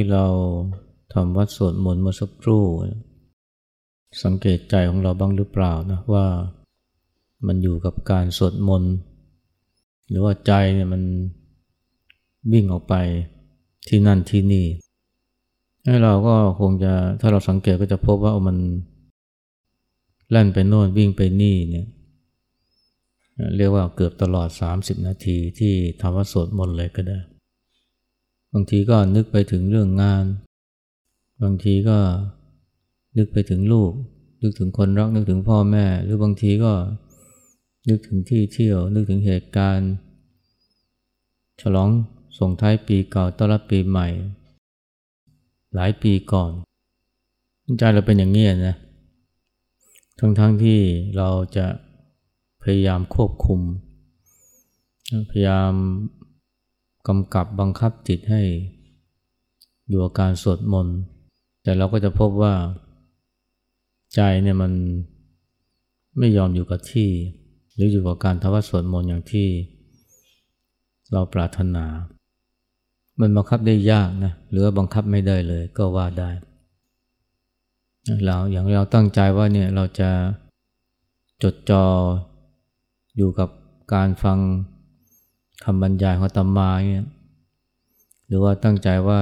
ที่เราทำวัดสวดมนต์เมื่อสักครู่ สังเกตใจของเราบ้างหรือเปล่านะว่ามันอยู่กับการสวดมนต์หรือว่าใจเนี่ยมันวิ่งออกไปที่นั่นที่นี่ ให้เราก็คงจะถ้าเราสังเกตก็จะพบว่ามันแล่นไปโน่นวิ่งไปนี่เนี่ยเรียกว่าเกือบตลอด 30 นาทีที่ทำวัดสวดมนต์เลยก็ได้ บางทีก็นึกไปถึงเรื่องงาน บางทีก็นึกไปถึงลูก นึกถึงคนรัก นึกถึงพ่อแม่ หรือบางทีก็นึกถึงที่เที่ยว นึกถึงเหตุการณ์ ฉลองส่งท้ายปีเก่าต้อนรับปีใหม่ หลายปีก่อนใจเราเป็นอย่างนี้นะทั้งๆทที่เราจะพยายามควบคุม พยายาม กำกับบังคับจิตให้อยู่กับการสวดมนต์ แต่เราก็จะพบว่า ใจเนี่ยมันไม่ยอมอยู่กับที่ หรืออยู่กับการทวัดสวดมนต์อย่างที่ เราปรารถนา มันบังคับได้ยากนะหรือบังคับไม่ได้เลยก็ว่าได้เราอย่างเราตั้งใจว่าเนี่ยเราจะจดจ่ออยู่กับการฟัง คำบรรยายของตมาเนี่ยหรือว่าตั้งใจว่า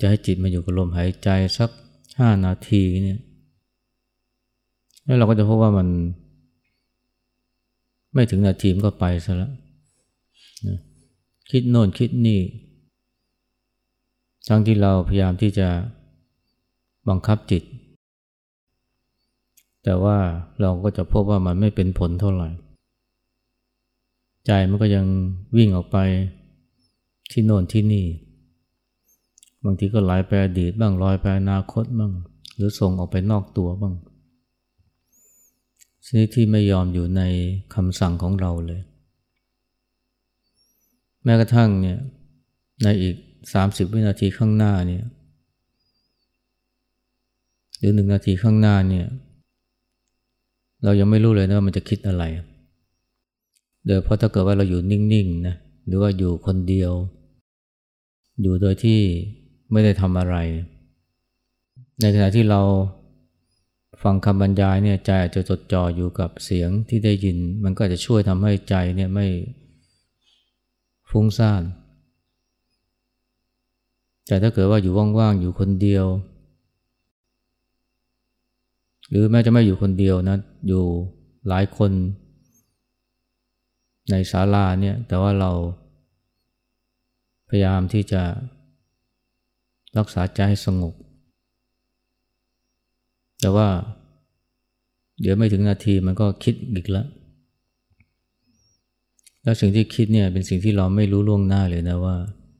จะให้จิตมาอยู่กับลมหายใจสักห้านาทีเนี่ยแล้วเราก็จะพบว่ามันไม่ถึงนาทีมก็ไปซะแล้วนะคิดโน่นคิดนี่ ทั้งที่เราพยายามที่จะบังคับจิต แต่ว่าเราก็จะพบว่ามันไม่เป็นผลเท่าไหร่ ใจมันก็ยังวิ่งออกไปที่โน่นที่นี่ บางทีก็ไหลไปอดีตบ้างลอยไปอนาคตบ้าง หรือส่งออกไปนอกตัวบ้างชนิดที่ไม่ยอมอยู่ในคำสั่งของเราเลย แม้กระทั่งเนี่ยในอีก 30 วินาทีข้างหน้าเนี่ยหรือหนึ่งนาทีข้างหน้าเนี่ย เรายังไม่รู้เลยนะว่ามันจะคิดอะไร เดี๋ยวเพราะถ้าเกิดว่าเราอยู่นิ่งๆนะหรือว่าอยู่คนเดียว อยู่โดยที่ไม่ได้ทำอะไร ในขณะที่เราฟังคำบรรยายเนี่ยใจอาจจะจดจ่ออยู่กับเสียงที่ได้ยิน มันก็จะช่วยทำให้ใจเนี่ยไม่ฟุ้งซ่าน แต่ถ้าเกิดว่าอยู่ว่างๆอยู่คนเดียว หรือแม้จะไม่อยู่คนเดียวนะอยู่หลายคน ในศาลาเนี่ยแต่ว่าเราพยายามที่จะรักษาใจให้สงบ แต่ว่า เดี๋ยวไม่ถึงนาทีมันก็คิดอีกแล้ว แล้วสิ่งที่คิดเนี่ยเป็นสิ่งที่เราไม่รู้ล่วงหน้าเลยนะว่า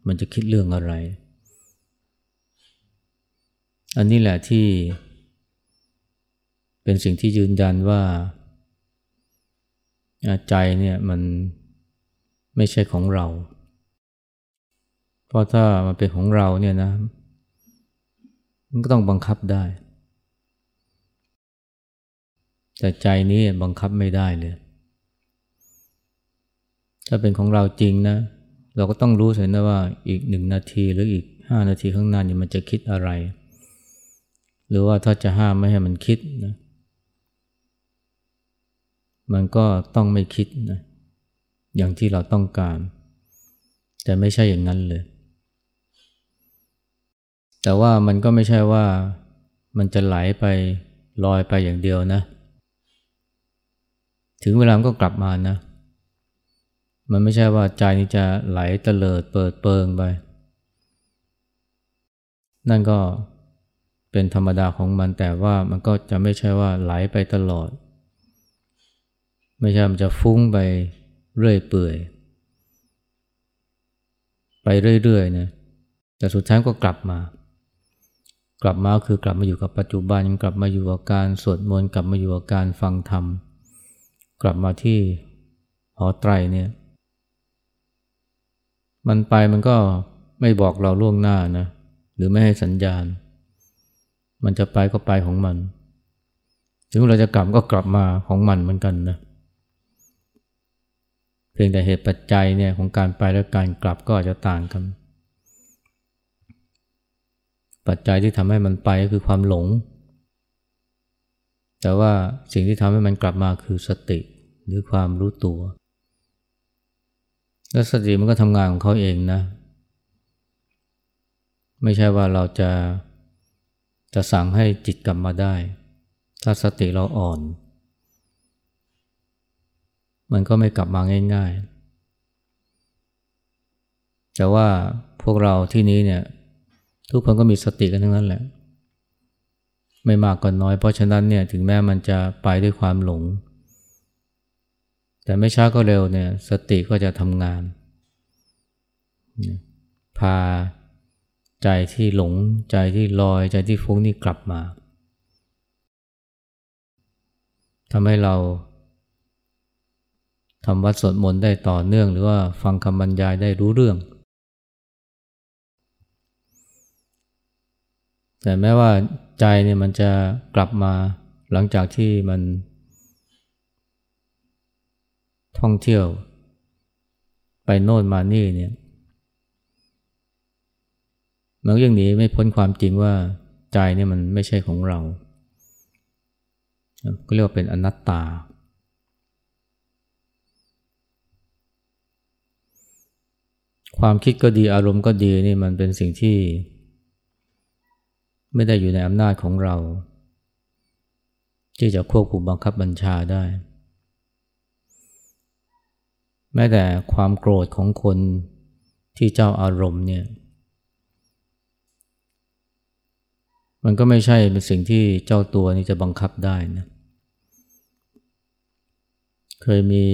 มันจะคิดเรื่องอะไร อันนี้แหละที่เป็นสิ่งที่ยืนยันว่า ใจเนี่ยมันไม่ใช่ของเรา เพราะถ้ามันเป็นของเราเนี่ยนะมันก็ต้องบังคับได้ แต่ใจนี้บังคับไม่ได้เลย ถ้าเป็นของเราจริงนะ เราก็ต้องรู้เสียนะว่าอีกหนึ่งนาทีหรืออีกห้านาทีข้างหน้านี่มันจะคิดอะไร หรือว่าถ้าจะห้ามไม่ให้มันคิดนะ มันก็ต้องไม่คิดนะอย่างที่เราต้องการ แต่ไม่ใช่อย่างนั้นเลย แต่ว่ามันก็ไม่ใช่ว่ามันจะไหลไปลอยไปอย่างเดียวนะ ถึงเวลาก็กลับมานะ มันไม่ใช่ว่าใจนี้จะไหลเตลิดเปิดเปิงไป นั่นก็เป็นธรรมดาของมันแต่ว่ามันก็จะไม่ใช่ว่าไหลไปตลอด ไม่ใช่มันจะฟุ้งไปเรื่อยเปื่อย ไปเรื่อยๆนะแต่สุดท้ายก็กลับมา กลับมาคือกลับมาอยู่กับปัจจุบันกลับมาอยู่กับการสวดมนต์กลับมาอยู่กับการฟังธรรม กลับมาที่หอไตรเนี่ยมันไปมันก็ไม่บอกเราล่วงหน้านะหรือไม่ให้สัญญาณ มันจะไปก็ไปของมัน ถึงเราจะกลับก็กลับมาของมันเหมือนกันนะ เพียงแต่เหตุปัจจัยเนี่ยของการไปและการกลับก็อาจจะต่างกัน ปัจจัยที่ทำให้มันไปก็คือความหลง แต่ว่าสิ่งที่ทำให้มันกลับมาคือสติหรือความรู้ตัว แล้วสติมันก็ทำงานของเขาเองนะ ไม่ใช่ว่าเราจะจะสั่งให้จิตกลับมาได้ ถ้าสติเราอ่อน มันก็ไม่กลับมาง่าย ๆ แต่ว่าพวกเราที่นี้เนี่ย ทุกคนก็มีสติกันทั้งนั้นแหละ ไม่มากก็นน้อย เพราะฉะนั้นเนี่ยถึงแม้มันจะไปด้วยความหลง แต่ไม่ช้าก็เร็วเนี่ยสติก็จะทำงาน พาใจที่หลงใจที่ลอยใจที่ฟุ้งนี่กลับมาทำให้เรา ทำวัดสวดมนต์ได้ต่อเนื่อง หรือว่าฟังคำบรรยายได้รู้เรื่อง แต่แม้ว่าใจเนี่ยมันจะกลับมาหลังจากที่มัน ท่องเที่ยว ไปโน่นมานี่เนี่ยมันก็ยังหนีไม่พ้นความจริงว่าใจเนี่ยมันไม่ใช่ของเราก็เรียกว่าเป็นอนัตตา ความคิดก็ดีอารมณ์ก็ดีนี่มันเป็นสิ่งที่ ไม่ได้อยู่ในอำนาจของเรา ที่จะควบคุมบังคับบัญชาได้ แม้แต่ความโกรธของคนที่เจ้าอารมณ์เนี่ย มันก็ไม่ใช่เป็นสิ่งที่เจ้าตัวนี้จะบังคับได้นะเคยมี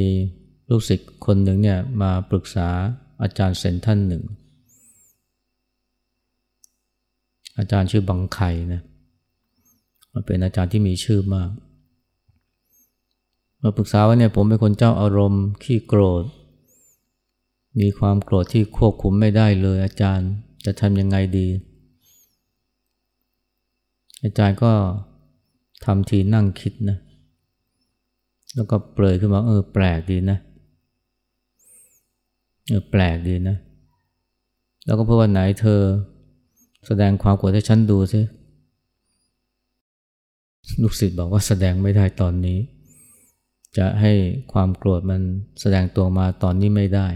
ลูกศิษย์คนหนึ่งเนี่ยมาปรึกษาอาจารย์เซนท่านหนึ่ง อาจารย์ชื่อบังไข่นะเป็นอาจารย์ที่มีชื่อมากมาปรึกษาว่าเนี่ยผมเป็นคนเจ้าอารมณ์ขี้โกรธ มีความโกรธที่ควบคุมไม่ได้เลย อาจารย์จะทำยังไงดี อาจารย์ก็ทำทีนั่งคิดนะ แล้วก็เปลยขึ้นมาเออแปลกดีนะเแปลกดีนะ แล้วก็เพื่อวันไหนเธอ แสดงความโกรธให้ฉันดูซิลูกศิษย์บอกว่าแสดงไม่ได้ตอนนี้ จะให้ความโกรธมันแสดงตัวมาตอนนี้ไม่ได้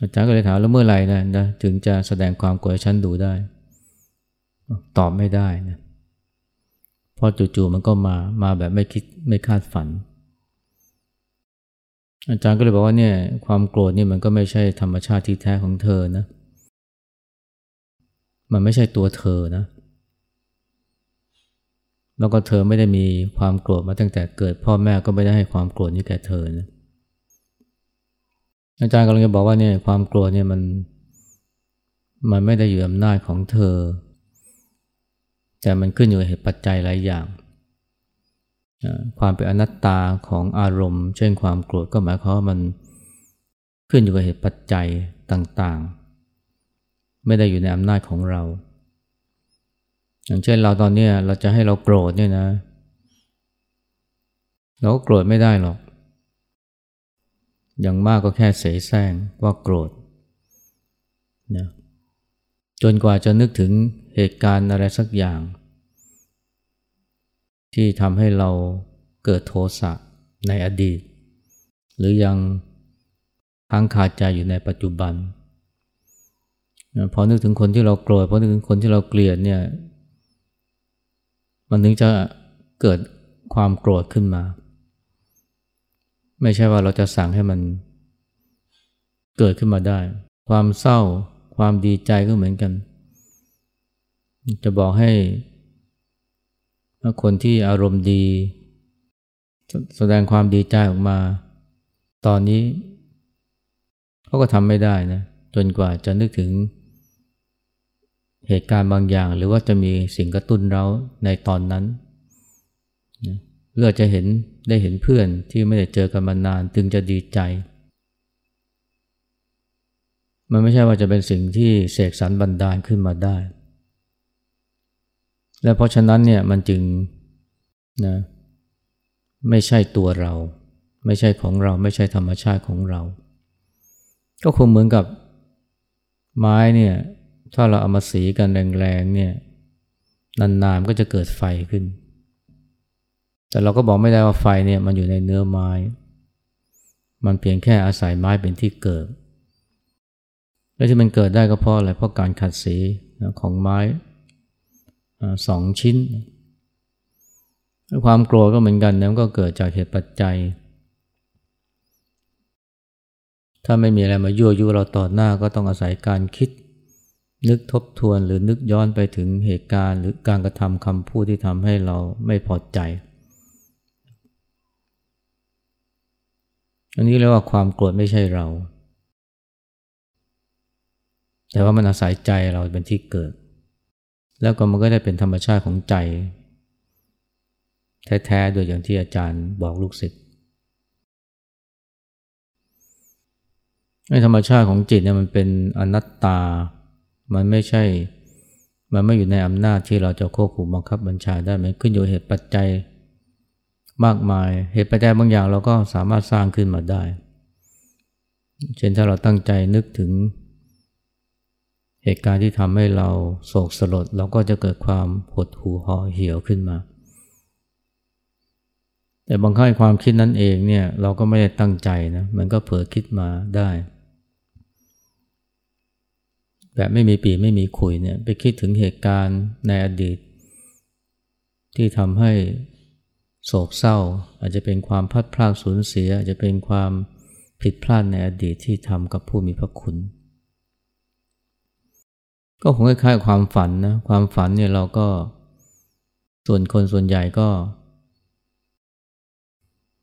อาจารย์ก็เลยถามแล้วเมื่อไหร่นะนะถึงจะแสดงความโกรธให้ฉันดูได้ ตอบไม่ได้นะพอจู่ๆมันก็มามาแบบไม่คิดไม่คาดฝัน อาจารย์ก็เลยบอกว่าเนี่ยความโกรธนี่มันก็ไม่ใช่ธรรมชาติที่แท้ของเธอนะ มันไม่ใช่ตัวเธอนะ แล้วก็เธอไม่ได้มีความโกรธมาตั้งแต่เกิด พ่อแม่ก็ไม่ได้ให้ความโกรธนี้แก่เธอนะอาจารย์กำลังจะบอกว่าเนี่ยความโกรธเนี่ยมันมันไม่ได้อยู่อำนาจของเธอ แต่มันขึ้นอยู่กับเหตุปัจจัยหลายอย่าง ความเป็นอนัตตาของอารมณ์ เช่นความโกรธก็หมายความว่ามันขึ้นอยู่กับเหตุปัจจัยต่างๆ ไม่ได้อยู่ในอำนาจของเรา อย่างเช่นเราตอนนี้เราจะให้เราโกรธเนี่ยนะ เราก็โกรธไม่ได้หรอก อย่างมากก็แค่เสแสร้งว่าโกรธนะจนกว่าจะนึกถึงเหตุการณ์อะไรสักอย่าง ที่ทำให้เราเกิดโทสะในอดีต หรือยังค้างคาใจอยู่ในปัจจุบันพอนึกถึงคนที่เราโกรธพอนึกถึงคนที่เราเกลียดเนี่ยมันถึงจะเกิดความโกรธขึ้นมา ไม่ใช่ว่าเราจะสั่งให้มันเกิดขึ้นมาได้ ความเศร้า ความดีใจก็เหมือนกัน จะบอกให้ คนที่อารมณ์ดี แสดงความดีใจออกมา ตอนนี้เขาก็ทำไม่ได้นะจนกว่าจะนึกถึงเหตุการณ์บางอย่าง หรือว่าจะมีสิ่งกระตุ้นเราในตอนนั้นเพื่อจะเห็นได้เห็นเพื่อนที่ไม่ได้เจอกันมานานจึงจะดีใจ มันไม่ใช่ว่าจะเป็นสิ่งที่เสกสรรบันดาลขึ้นมาได้ และเพราะฉะนั้นเนี่ยมันจึงนะไม่ใช่ตัวเรา ไม่ใช่ของเราไม่ใช่ธรรมชาติของเรา ก็คงเหมือนกับไม้เนี่ยถ้าเราเอามาสีกันแรงๆเนี่ยนานๆก็จะเกิดไฟขึ้น แต่เราก็บอกไม่ได้ว่าไฟเนี่ยมันอยู่ในเนื้อไม้ มันเพียงแค่อาศัยไม้เป็นที่เกิด และที่มันเกิดได้ก็เพราะอะไรเพราะการขัดสีของไม้ สองชิ้น ความโกรธก็เหมือนกันนะมันก็เกิดจากเหตุปัจจัย ถ้าไม่มีอะไรมายั่วยุเราต่อหน้าก็ต้องอาศัยการคิด นึกทบทวนหรือนึกย้อนไปถึงเหตุการณ์ หรือการกระทำคำพูดที่ทำให้เราไม่พอใจ อันนี้เรียกว่าความโกรธไม่ใช่เราแต่ว่ามันอาศัยใจเราเป็นที่เกิด แล้วก็มันก็ได้เป็นธรรมชาติของใจ แท้ๆโดยอย่างที่อาจารย์บอกลูกศิษย์ในธรรมชาติของจิตเนี่ยมันเป็นอนัตตา มันไม่ใช่ มันไม่อยู่ในอำนาจที่เราจะควบคุมบังคับบัญชาได้ มันขึ้นอยู่เหตุปัจจัยมากมาย เหตุปัจจัยบางอย่างเราก็สามารถสร้างขึ้นมาได้ เช่นถ้าเราตั้งใจนึกถึง เหตุการณ์ที่ทำให้เราโศกสลดเราก็จะเกิดความหดหู่ห่อเหี่ยวขึ้นมา แต่บางครั้งความคิดนั้นเองเนี่ยเราก็ไม่ได้ตั้งใจนะมันก็เผลอคิดมาได้ แบบไม่มีปีไม่มีขุยเนี่ยไปคิดถึงเหตุการณ์ในอดีต ที่ทำให้โศกเศร้า อาจจะเป็นความพัดพลาดสูญเสีย อาจจะเป็นความผิดพลาดในอดีตที่ทำกับผู้มีพระคุณ ก็คงคล้ายๆความฝันนะความฝันเนี่ยเราก็ส่วนคนส่วนใหญ่ก็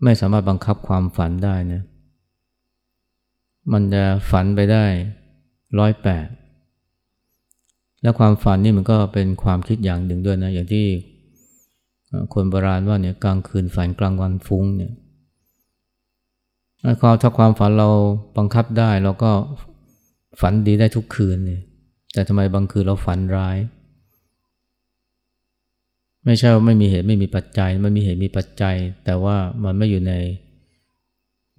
ไม่สามารถบังคับความฝันได้นะมันจะฝันไปได้ร้อยแปดและความฝันนี่มันก็เป็นความคิดอย่างหนึ่งด้วยนะอย่างที่คนโบราณว่าเนี่ยกลางคืนฝันกลางวันฟุ้งเนี่ยความถ้าความฝันเราบังคับได้เราก็ฝันดีได้ทุกคืนเนี่ย แต่ทำไมบางคืนเราฝันร้าย ไม่ใช่ว่าไม่มีเหตุไม่มีปัจจัย มันมีเหตุมีปัจจัย แต่ว่ามันไม่อยู่ใน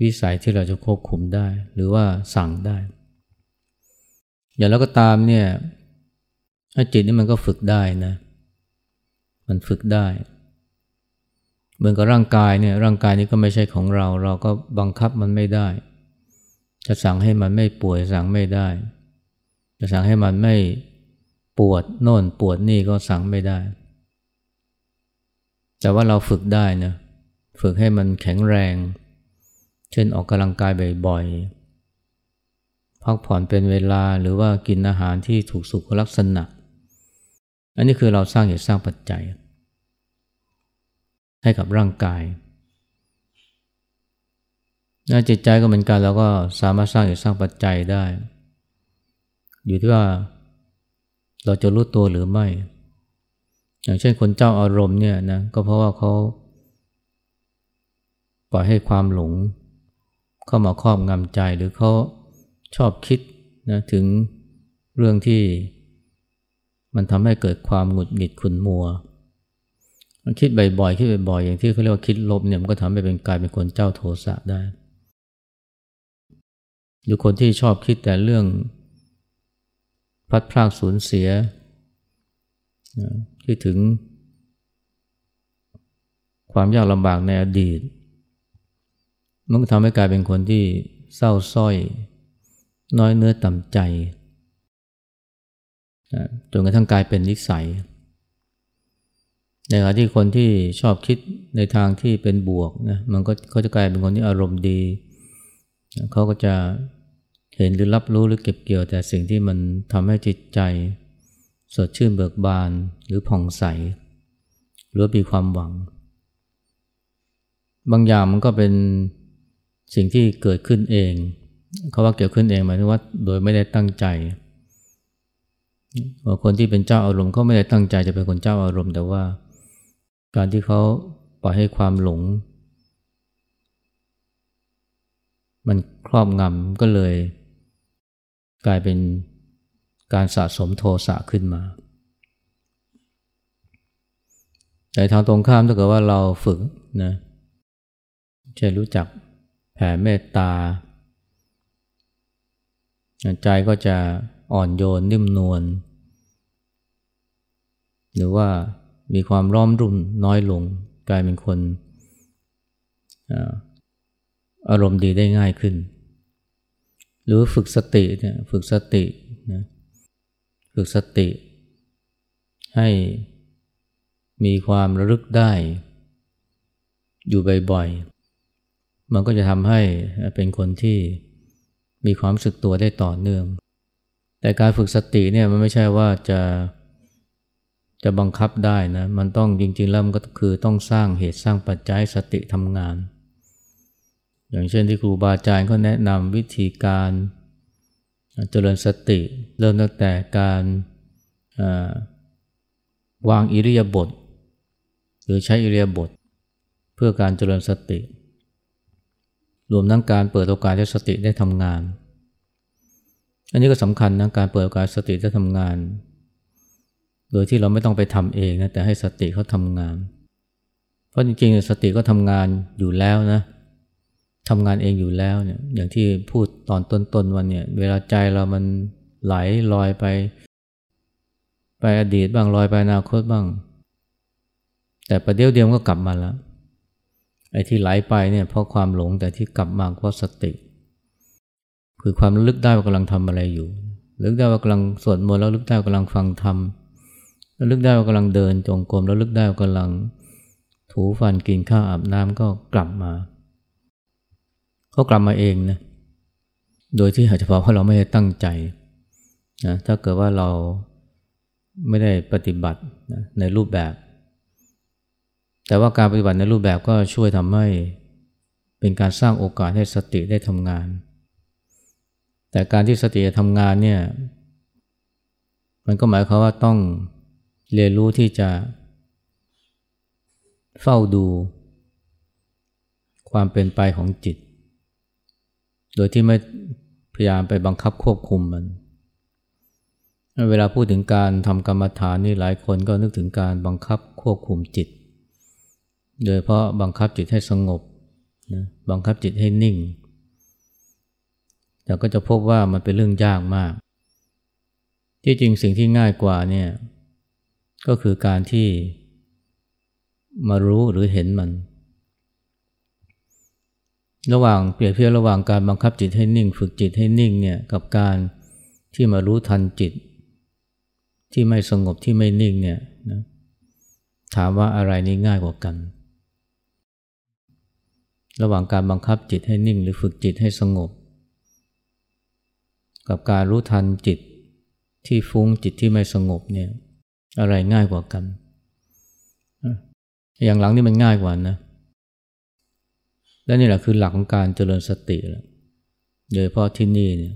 วิสัยที่เราจะควบคุมได้ หรือว่าสั่งได้ อย่างแล้วก็ตามเนี่ยจิตนี่มันก็ฝึกได้นะ มันฝึกได้ เหมือนกับร่างกายเนี่ยร่างกายนี้ก็ไม่ใช่ของเรา เราก็บังคับมันไม่ได้ จะสั่งให้มันไม่ป่วยสั่งไม่ได้ จะสั่งให้มันไม่ปวดโน่นปวดนี่ก็สั่งไม่ได้ แต่ว่าเราฝึกได้นะฝึกให้มันแข็งแรง เช่นออกกำลังกายบ่อยๆ พักผ่อนเป็นเวลาหรือว่ากินอาหารที่ถูกสุขลักษณะ อันนี้คือเราสร้างเหตุสร้างปัจจัย ให้กับร่างกายจิตใจก็เหมือนกันเราก็สามารถสร้างเหตุสร้างปัจจัยได้ อยู่ที่ว่าเราจะรู้ตัวหรือไม่ อย่างเช่นคนเจ้าอารมณ์เนี่ยนะก็เพราะว่าเขาปล่อยให้ความหลง เข้ามาครอบงำใจหรือเขาชอบคิดนะถึงเรื่องที่มันทำให้เกิดความหงุดหงิดขุนมัว มันคิดบ่อยๆคิดบ่อยๆอย่างที่เขาเรียกว่าคิดลบเนี่ยมันก็ทำให้เป็นกลายเป็นคนเจ้าโทสะได้ หรือคนที่ชอบคิดแต่เรื่อง พัดพลากสูญเสียคิดถึง ความยากลำบากในอดีต มันก็ทำให้กลายเป็นคนที่เศร้าส้อย น้อยเนื้อต่ำใจจนกระทั่งกลายเป็นนิสัย ในขณะที่คนที่ชอบคิดในทางที่เป็นบวกนะมันก็เขาจะกลายเป็นคนที่อารมณ์ดี เขาก็จะ เห็นหรือรับรู้หรือเก็บเกี่ยวแต่สิ่งที่มันทำให้จิตใจ สดชื่นเบิกบานหรือผ่องใส หรือมีความหวัง บางอย่างมันก็เป็นสิ่งที่เกิดขึ้นเองเขาว่าเกิดขึ้นเองหมายถึงว่าโดยไม่ได้ตั้งใจคนที่เป็นเจ้าอารมณ์เขาไม่ได้ตั้งใจจะเป็นคนเจ้าอารมณ์ แต่ว่า การที่เขาปล่อยให้ความหลง มันครอบงำก็เลย กลายเป็นการสะสมโทสะขึ้นมา แต่ทางตรงข้ามถ้าเกิดว่าเราฝึกนะจะรู้จักแผ่เมตตา ใจก็จะอ่อนโยนนิ่มนวลหรือว่ามีความร้อมรุ่มน้อยลง กลายเป็นคนอารมณ์ดีได้ง่ายขึ้น รือฝึกสติเนี่ยฝึกสตินะฝึกสติ ให้มีความระลึกได้ อยู่บ่อยๆ มันก็จะทำให้เป็นคนที่มีความสึกตัวได้ต่อเนื่อง แต่การฝึกสติเนี่ยมันไม่ใช่ว่าจะจะบังคับได้นะ มันต้องจริงๆแล้วมันก็คือต้องสร้างเหตุสร้างปัจจัยสติทำงาน อย่างเช่นที่ครูบาอาจารย์เขาแนะนำวิธีการเจริญสติ เริ่มตั้งแต่การวางอิริยาบถหรือใช้อิริยาบถเพื่อการเจริญสติ รวมทั้งการเปิดโอกาสให้สติได้ทำงาน อันนี้ก็สำคัญนะการเปิดโอกาสสติได้ทำงาน โดยที่เราไม่ต้องไปทำเองนะแต่ให้สติเขาทำงาน เพราะจริงๆสติก็ทำงานอยู่แล้วนะ ทำงานเองอยู่แล้วเนี่ยอย่างที่พูดตอนต้นๆวันเนี่ยเวลาใจเรามันไหลลอยไป ไปอดีตบ้างลอยไปอนาคตบ้าง แต่ประเดี๋ยวเดียวก็กลับมาแล้วไอ้ที่ไหลไปเนี่ยเพราะความหลงแต่ที่กลับมาเพราะสติ คือความลึกได้ว่ากำลังทำอะไรอยู่ลึกได้ว่ากำลังสวดมนต์แล้วลึกได้ว่ากำลังฟังธรรมแล้วลึกได้ว่ากำลังเดินจงกรมแล้วลึกได้ว่ากำลังถูฟันกินข้าวอาบน้ำก็กลับมา เขากลับมาเองนะโดยที่อาจจะเพราะเราไม่ได้ตั้งใจนะถ้าเกิดว่าเราไม่ได้ปฏิบัตินะในรูปแบบ แต่ว่าการปฏิบัติในรูปแบบก็ช่วยทำให้เป็นการสร้างโอกาสให้สติได้ทำงาน แต่การที่สติจะทำงานเนี่ยมันก็หมายความว่าต้องเรียนรู้ที่จะเฝ้าดูความเป็นไปของจิต โดยที่ไม่พยายามไปบังคับควบคุมมัน เวลาพูดถึงการทำกรรมฐานนี่หลายคนก็นึกถึงการบังคับควบคุมจิต โดยเพราะบังคับจิตให้สงบนะบังคับจิตให้นิ่ง แต่ก็จะพบว่ามันเป็นเรื่องยากมาก ที่จริงสิ่งที่ง่ายกว่าเนี่ยก็คือการที่มารู้หรือเห็นมัน ระหว่างเปรียบเทียบระหว่างการบังคับจิตให้นิ่ง ฝึกจิตให้นิ่งเนี่ยกับการที่มารู้ทันจิต ที่ไม่สงบที่ไม่นิ่งเนี่ยนะถามว่าอะไรนี่ง่ายกว่ากัน ระหว่างการบังคับจิตให้นิ่ง หรือฝึกจิตให้สงบ กับการรู้ทันจิตที่ฟุ้งจิตที่ไม่สงบเนี่ยอะไรง่ายกว่ากัน อย่างหลังนี่มันง่ายกว่านะ และนี่แหละคือหลักของการเจริญสติแหละโดยเพราะที่นี่เนี่ย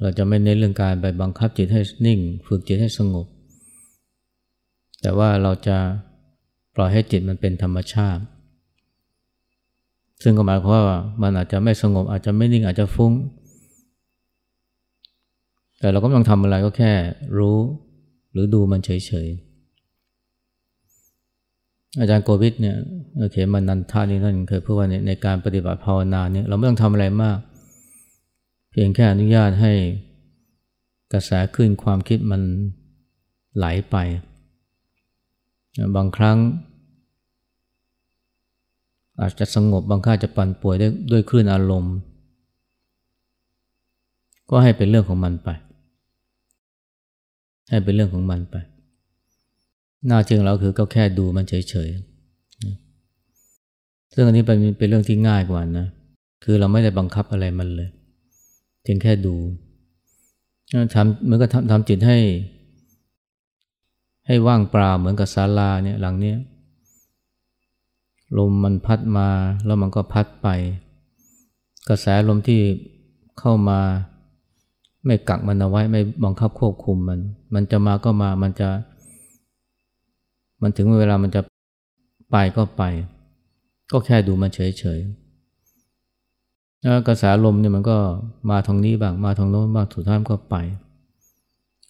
เราจะไม่เน้นเรื่องการไปบังคับจิตให้นิ่ง ฝึกจิตให้สงบ แต่ว่าเราจะปล่อยให้จิตมันเป็นธรรมชาติ ซึ่งก็หมายความว่ามันอาจจะไม่สงบอาจจะไม่นิ่งอาจจะฟุ้ง แต่เราก็ไม่ต้องทำอะไรก็แค่รู้ หรือดูมันเฉยๆ อาจารย์โกวิทเนี่ยโอเคมันนันทานี่ท่านเคยพูดว่าในในการปฏิบัติภาวนาเนี่ยเราไม่ต้องทำอะไรมาก เพียงแค่อนุญาตให้กระแสขึ้นความคิดมันไหลไป บางครั้ง อาจจะสงบบางครั้งจะปั่นป่วยด้วยด้วยคลื่นอารมณ์ ก็ให้เป็นเรื่องของมันไป ให้เป็นเรื่องของมันไป หน้าที่ของเราคือก็แค่ดูมันเฉยๆซึ่งอันนี้เป็นเป็นเรื่องที่ง่ายกว่านะ คือเราไม่ได้บังคับอะไรมันเลยเพียงแค่ดูทำเหมือนกับทำทำจิตให้ ให้ว่างเปล่าเหมือนกับศาลาเนี่ยหลังเนี้ยลมมันพัดมาแล้วมันก็พัดไป กระแสลมที่เข้ามา ไม่กักมันเอาไว้ไม่บังคับควบคุมมัน มันจะมาก็มามันจะ มันถึงเวลามันจะไปก็ไป ก็แค่ดูมันเฉยๆกระแสลมเนี่ยมันก็มาทางนี้บ้างมาทางโน้นบ้างสุดท้ายก็ไป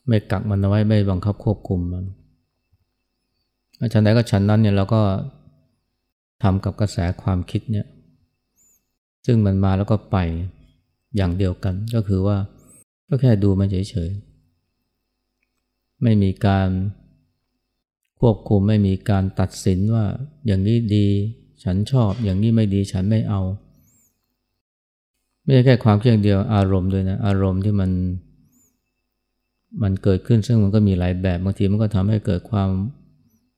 ไม่กักมันเอาไว้ไม่บังคับควบคุมมันฉันใดก็ฉันนั้นเนี่ยเราก็ทำกับกระแสความคิดเนี่ยซึ่งมันมาแล้วก็ไปอย่างเดียวกัน ก็คือว่าก็แค่ดูมันเฉยๆ ไม่มีการ ควบคุมไม่มีการตัดสินว่าอย่างนี้ดี ฉันชอบอย่างนี้ไม่ดีฉันไม่เอา ไม่ใช่แค่ความเพียงเดียวอารมณ์ด้วยนะอารมณ์ที่มัน มันเกิดขึ้นซึ่งมันก็มีหลายแบบบางทีมันก็ทำให้เกิดความ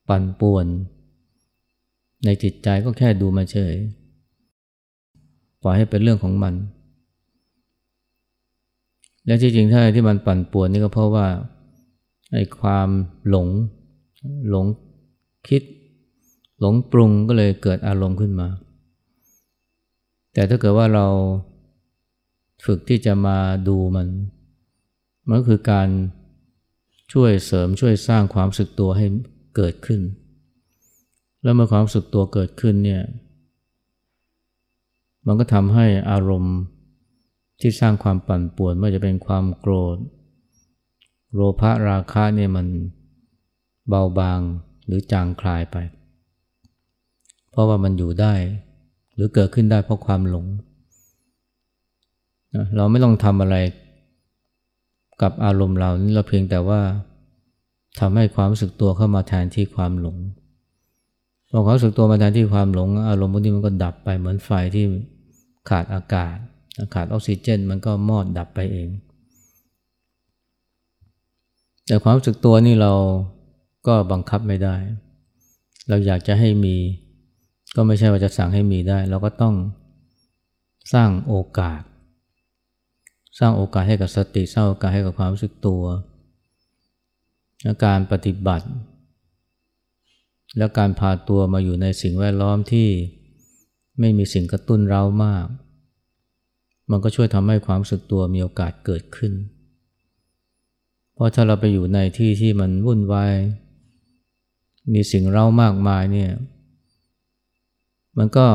ปั่นป่วน ในจิตใจก็แค่ดูมาเฉยปล่อยให้เป็นเรื่องของมัน และที่จริงถ้าที่มันปั่นป่วนนี่ก็เพราะว่าไอ้ความหลง หลงคิด หลงปรุงก็เลยเกิดอารมณ์ขึ้นมา แต่ถ้าเกิดว่าเราฝึกที่จะมาดูมัน มันก็คือการช่วยเสริมช่วยสร้างความสึกตัวให้เกิดขึ้น แล้วเมื่อความสึกตัวเกิดขึ้นเนี่ย มันก็ทำให้อารมณ์ที่สร้างความปั่นป่วนไม่ว่าจะเป็นความโกรธ โลภะราคะเนี่ยมัน เบาบางหรือจางคลายไป เพราะว่ามันอยู่ได้ หรือเกิดขึ้นได้เพราะความหลง เราไม่ต้องทำอะไรกับอารมณ์เรานี่เราเพียงแต่ว่าทำให้ความรู้สึกตัวเข้ามาแทนที่ความหลงพอความรู้สึกตัวมาแทนที่ความหลง อารมณ์พวกนี้มันก็ดับไปเหมือนไฟที่ขาดอากาศ ขาดออกซิเจน มันก็มอดดับไปเอง แต่ความรู้สึกตัวนี่เรา ก็บังคับไม่ได้ เราอยากจะให้มี ก็ไม่ใช่ว่าจะสั่งให้มีได้ เราก็ต้องสร้างโอกาส สร้างโอกาสให้กับสติสร้างโอกาสให้กับความรู้สึกตัวและการปฏิบัติ และการพาตัวมาอยู่ในสิ่งแวดล้อมที่ไม่มีสิ่งกระตุ้นเรามาก มันก็ช่วยทำให้ความรู้สึกตัวมีโอกาสเกิดขึ้น เพราะถ้าเราไปอยู่ในที่ที่มันวุ่นวาย มีสิ่งเร้ามากมายเนี่ยมันก็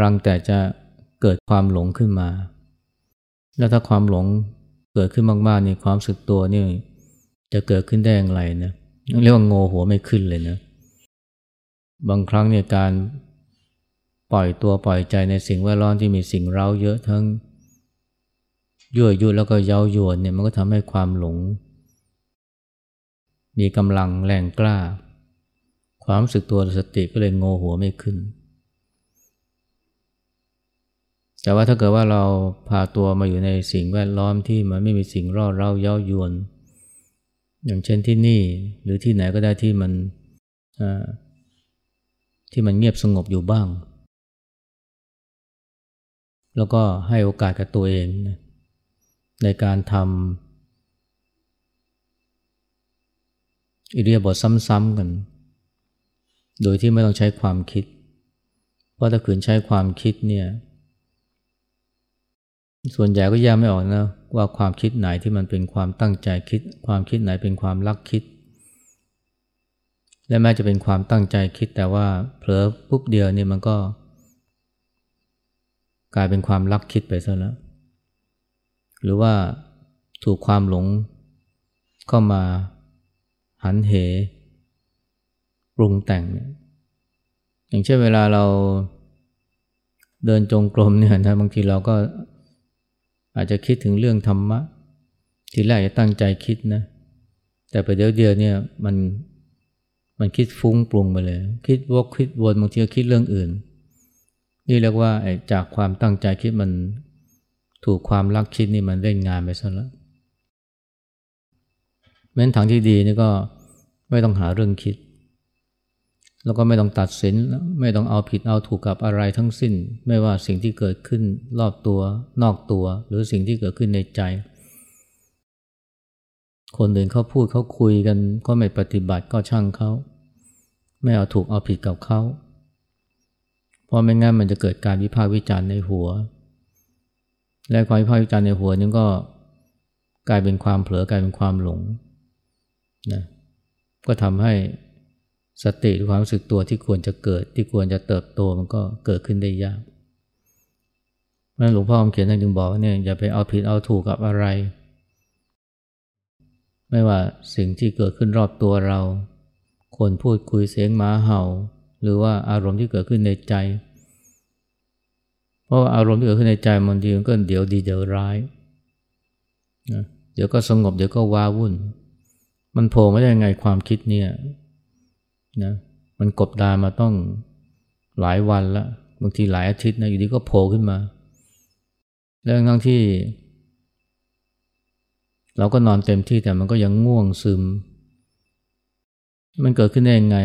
รังแต่จะเกิดความหลงขึ้นมา แล้วถ้าความหลงเกิดขึ้นมากๆนี่ความสึกตัวนี่จะเกิดขึ้นได้อย่างไรนะเรียกว่าโงหัวไม่ขึ้นเลยนะ บางครั้งเนี่ยการปล่อยตัวปล่อยใจในสิ่งแวดล้อมที่มีสิ่งเร้าเยอะทั้งยั่วยุแล้วก็เย้ายวนเนี่ยมันก็ทำให้ความหลง มีกำลังแรงกล้า ความสึกตัวสติก็เลยโงหัวไม่ขึ้น แต่ว่าถ้าเกิดว่าเราพาตัวมาอยู่ในสิ่งแวดล้อมที่มันไม่มีสิ่งรอดเร้าเย้ายวน อย่างเช่นที่นี่หรือที่ไหนก็ได้ที่มันที่มันเงียบสงบอยู่บ้าง แล้วก็ให้โอกาสกับตัวเองในการทำ อิเดียบทซ้ำๆกัน โดยที่ไม่ต้องใช้ความคิด เพราะถ้าขืนใช้ความคิดเนี่ย ส่วนใหญ่ก็แยกไม่ออกนะว่าความคิดไหนที่มันเป็นความตั้งใจคิด ความคิดไหนเป็นความรักคิด และแม้จะเป็นความตั้งใจคิดแต่ว่าเผลอปุ๊บเดียวนี่มันก็ กลายเป็นความรักคิดไปซะแล้ว หรือว่าถูกความหลงเข้ามา หันเหปรุงแต่ง อย่างเช่นเวลาเราเดินจงกรมเนี่ยนะบางทีเราก็อาจจะคิดถึงเรื่องธรรมะ ทีแรกจะตั้งใจคิดนะ แต่ไปเดี๋ยวเดียวเนี่ยมันมันคิดฟุ้งปรุงไปเลย คิดวกคิดวนบางทีก็คิดเรื่องอื่น นี่เรียกว่าจากความตั้งใจคิดมันถูกความรักคิดนี่มันเล่นงานไปซะแล้ว ม้นทางที่ดีนี่ก็ไม่ต้องหาเรื่องคิด แล้วก็ไม่ต้องตัดสิน ไม่ต้องเอาผิดเอาถูกกับอะไรทั้งสิ้น ไม่ว่าสิ่งที่เกิดขึ้นรอบตัวนอกตัว หรือสิ่งที่เกิดขึ้นในใจ คนอื่นเขาพูดเขาคุยกันก็ไม่ปฏิบัติก็ช่างเขา ไม่เอาถูกเอาผิดกับเขาเพราะไม่งั้นมันจะเกิดการวิพากษ์วิจารณ์ในหัว และความวิพากษ์วิจารณ์ในหัวนี่ก็กลายเป็นความเผลอกลายเป็นความหลง นะก็ทำให้สติหรือความรู้สึกตัวที่ควรจะเกิด ที่ควรจะเติบโตมันก็เกิดขึ้นได้ยากนั่นหลวงพ่อคำเขียนท่านจึงบอกว่าเนี่ยอย่าไปเอาผิดเอาถูกกับอะไร ไม่ว่าสิ่งที่เกิดขึ้นรอบตัวเรา คนพูดคุยเสียงหมาเห่า หรือว่าอารมณ์ที่เกิดขึ้นในใจ เพราะาอารมณ์ที่เกิดขึ้นในใจมันดีมันก็เดี๋ยวดีเดี๋ยวร้ายนะเดี๋ยวก็สงบเดี๋ยวก็ว้าวุ่น มันโผล่มาได้ยังไงความคิดเนี่ยนะมันกบดานมาต้องหลายวันละบางทีหลายอาทิตย์นะอยู่ดีก็โผล่ขึ้นมา แล้วทั้งที่ เราก็นอนเต็มที่แต่มันก็ยังง่วงซึม มันเกิดขึ้นได้ยังไง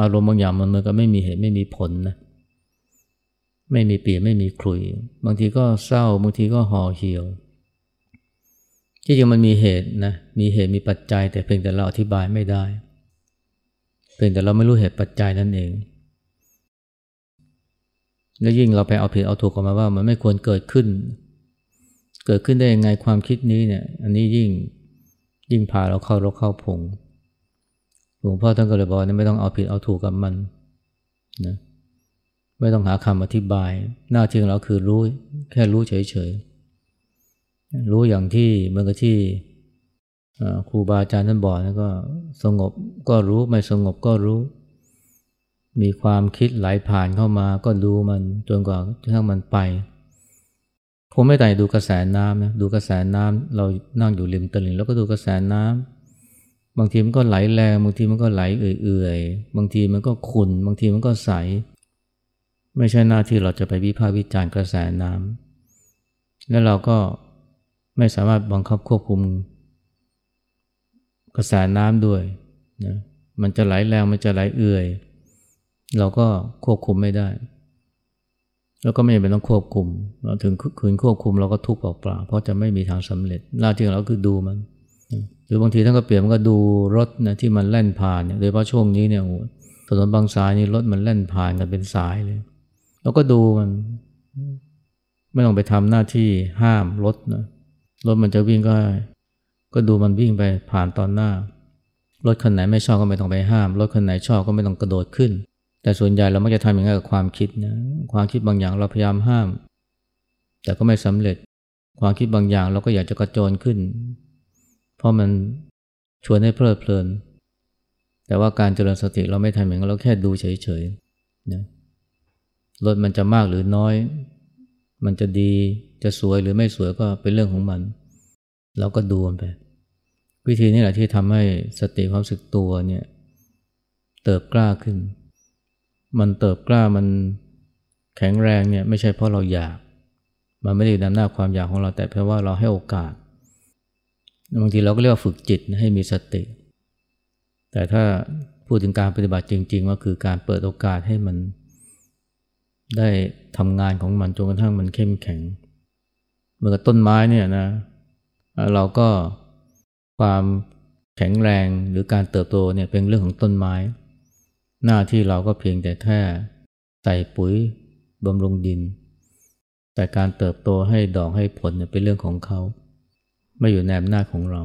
อารมณ์บางอย่างมันมันก็ไม่มีเหตุไม่มีผลนะไม่มีเปียไม่มีคลุย บางทีก็เศร้า บางทีก็ห่อเหี่ยว ที่จริงมันมีเหตุนะ มีเหตุมีปัจจัย แต่เพียงแต่เราอธิบายไม่ได้ เพียงแต่เราไม่รู้เหตุปัจจัยนั่นเอง แล้วยิ่งเราไปเอาผิดเอาถูกกันมาว่า มันไม่ควรเกิดขึ้น เกิดขึ้นได้ยังไงความคิดนี้เนี่ย อันนี้ยิ่งยิ่งพาเราเข้ารกเข้าผงหลวงพ่อท่านก็เลยบอกว่าไม่ต้องเอาผิดเอาถูกกับมันนะไม่ต้องหาคำอธิบาย หน้าที่ของเราคือรู้แค่รู้เฉยๆ รู้อย่างที่เมื่อกี้ที่ครูบาอาจารย์ท่านบอกนะก็สงบก็รู้ไม่สงบก็รู้ มีความคิดไหลผ่านเข้ามาก็ดูมันจนกว่าทั้งมันไปคงไม่แต่ดูกระแสน้ำนะดูกระแสน้ำเรานั่งอยู่ริมตลิ่งแล้วก็ดูกระแสน้ำบางทีมันก็ไหลแรงบางทีมันก็ไหลเอื่อยๆบางทีมันก็ขุ่นบางทีมันก็ใส ไม่ใช่หน้าที่เราจะไปวิพากษ์วิจารณ์กระแสน้ำและเราก็ ไม่สามารถบังคับควบคุมกระแสน้ำด้วยนะมันจะไหลแรงมันจะไหลเอื่อย เราก็ควบคุมไม่ได้ แล้วก็ไม่จำเป็นต้องควบคุม เราถึงคืนควบคุมเราก็ทุกข์เปล่าๆเพราะจะไม่มีทางสำเร็จหน้าที่ของเราคือดูมันหรือบางทีท่านก็เปลี่ยนมันก็ดูรถนะที่มันแล่นผ่านเนี่ยโดยเฉพาะช่วงนี้เนี่ยถนนบางสายนี่รถมันแล่นผ่านกันเป็นสายเลยเราก็ดูมัน ไม่ต้องไปทำหน้าที่ห้ามรถนะ รถมันจะวิ่งก็ก็ดูมันวิ่งไปผ่านตอนหน้า รถคันไหนไม่ชอบก็ไม่ต้องไปห้าม รถคันไหนชอบก็ไม่ต้องกระโดดขึ้น แต่ส่วนใหญ่เราไม่จะทำอย่างนั้นกับความคิดนะความคิดบางอย่างเราพยายามห้าม แต่ก็ไม่สำเร็จ ความคิดบางอย่างเราก็อยากจะกระโจนขึ้น เพราะมันชวนให้เพลิดเพลิน แต่ว่าการเจริญสติเราไม่ทำอย่างนั้นเราแค่ดูเฉยๆนะรถมันจะมากหรือน้อย มันจะดีจะสวยหรือไม่สวยก็เป็นเรื่องของมัน เราก็ดูมันไป วิธีนี้แหละที่ทำให้สติความสึกตัวเนี่ยเติบกล้าขึ้น มันเติบกล้ามันแข็งแรงเนี่ยไม่ใช่เพราะเราอยาก มันไม่ได้นำหน้าความอยากของเราแต่เพราะว่าเราให้โอกาสบางทีเราก็เรียกว่าฝึกจิตให้มีสติ แต่ถ้าพูดถึงการปฏิบัติจริง ๆ ก็คือการเปิดโอกาสให้มัน ได้ทำงานของมันจนกระทั่งมันเข้มแข็ง เหมื่อกับต้นไม้เนี่ยนะเราก็ความแข็งแรงหรือการเติบโตเนี่ยเป็นเรื่องของต้นไม้ หน้าที่เราก็เพียงแต่แค่ใส่ปุ๋ยบำรุงดิน แต่การเติบโตให้ดอกให้ผลเนี่ยเป็นเรื่องของเขา ไม่อยู่ในอำนาจของเรา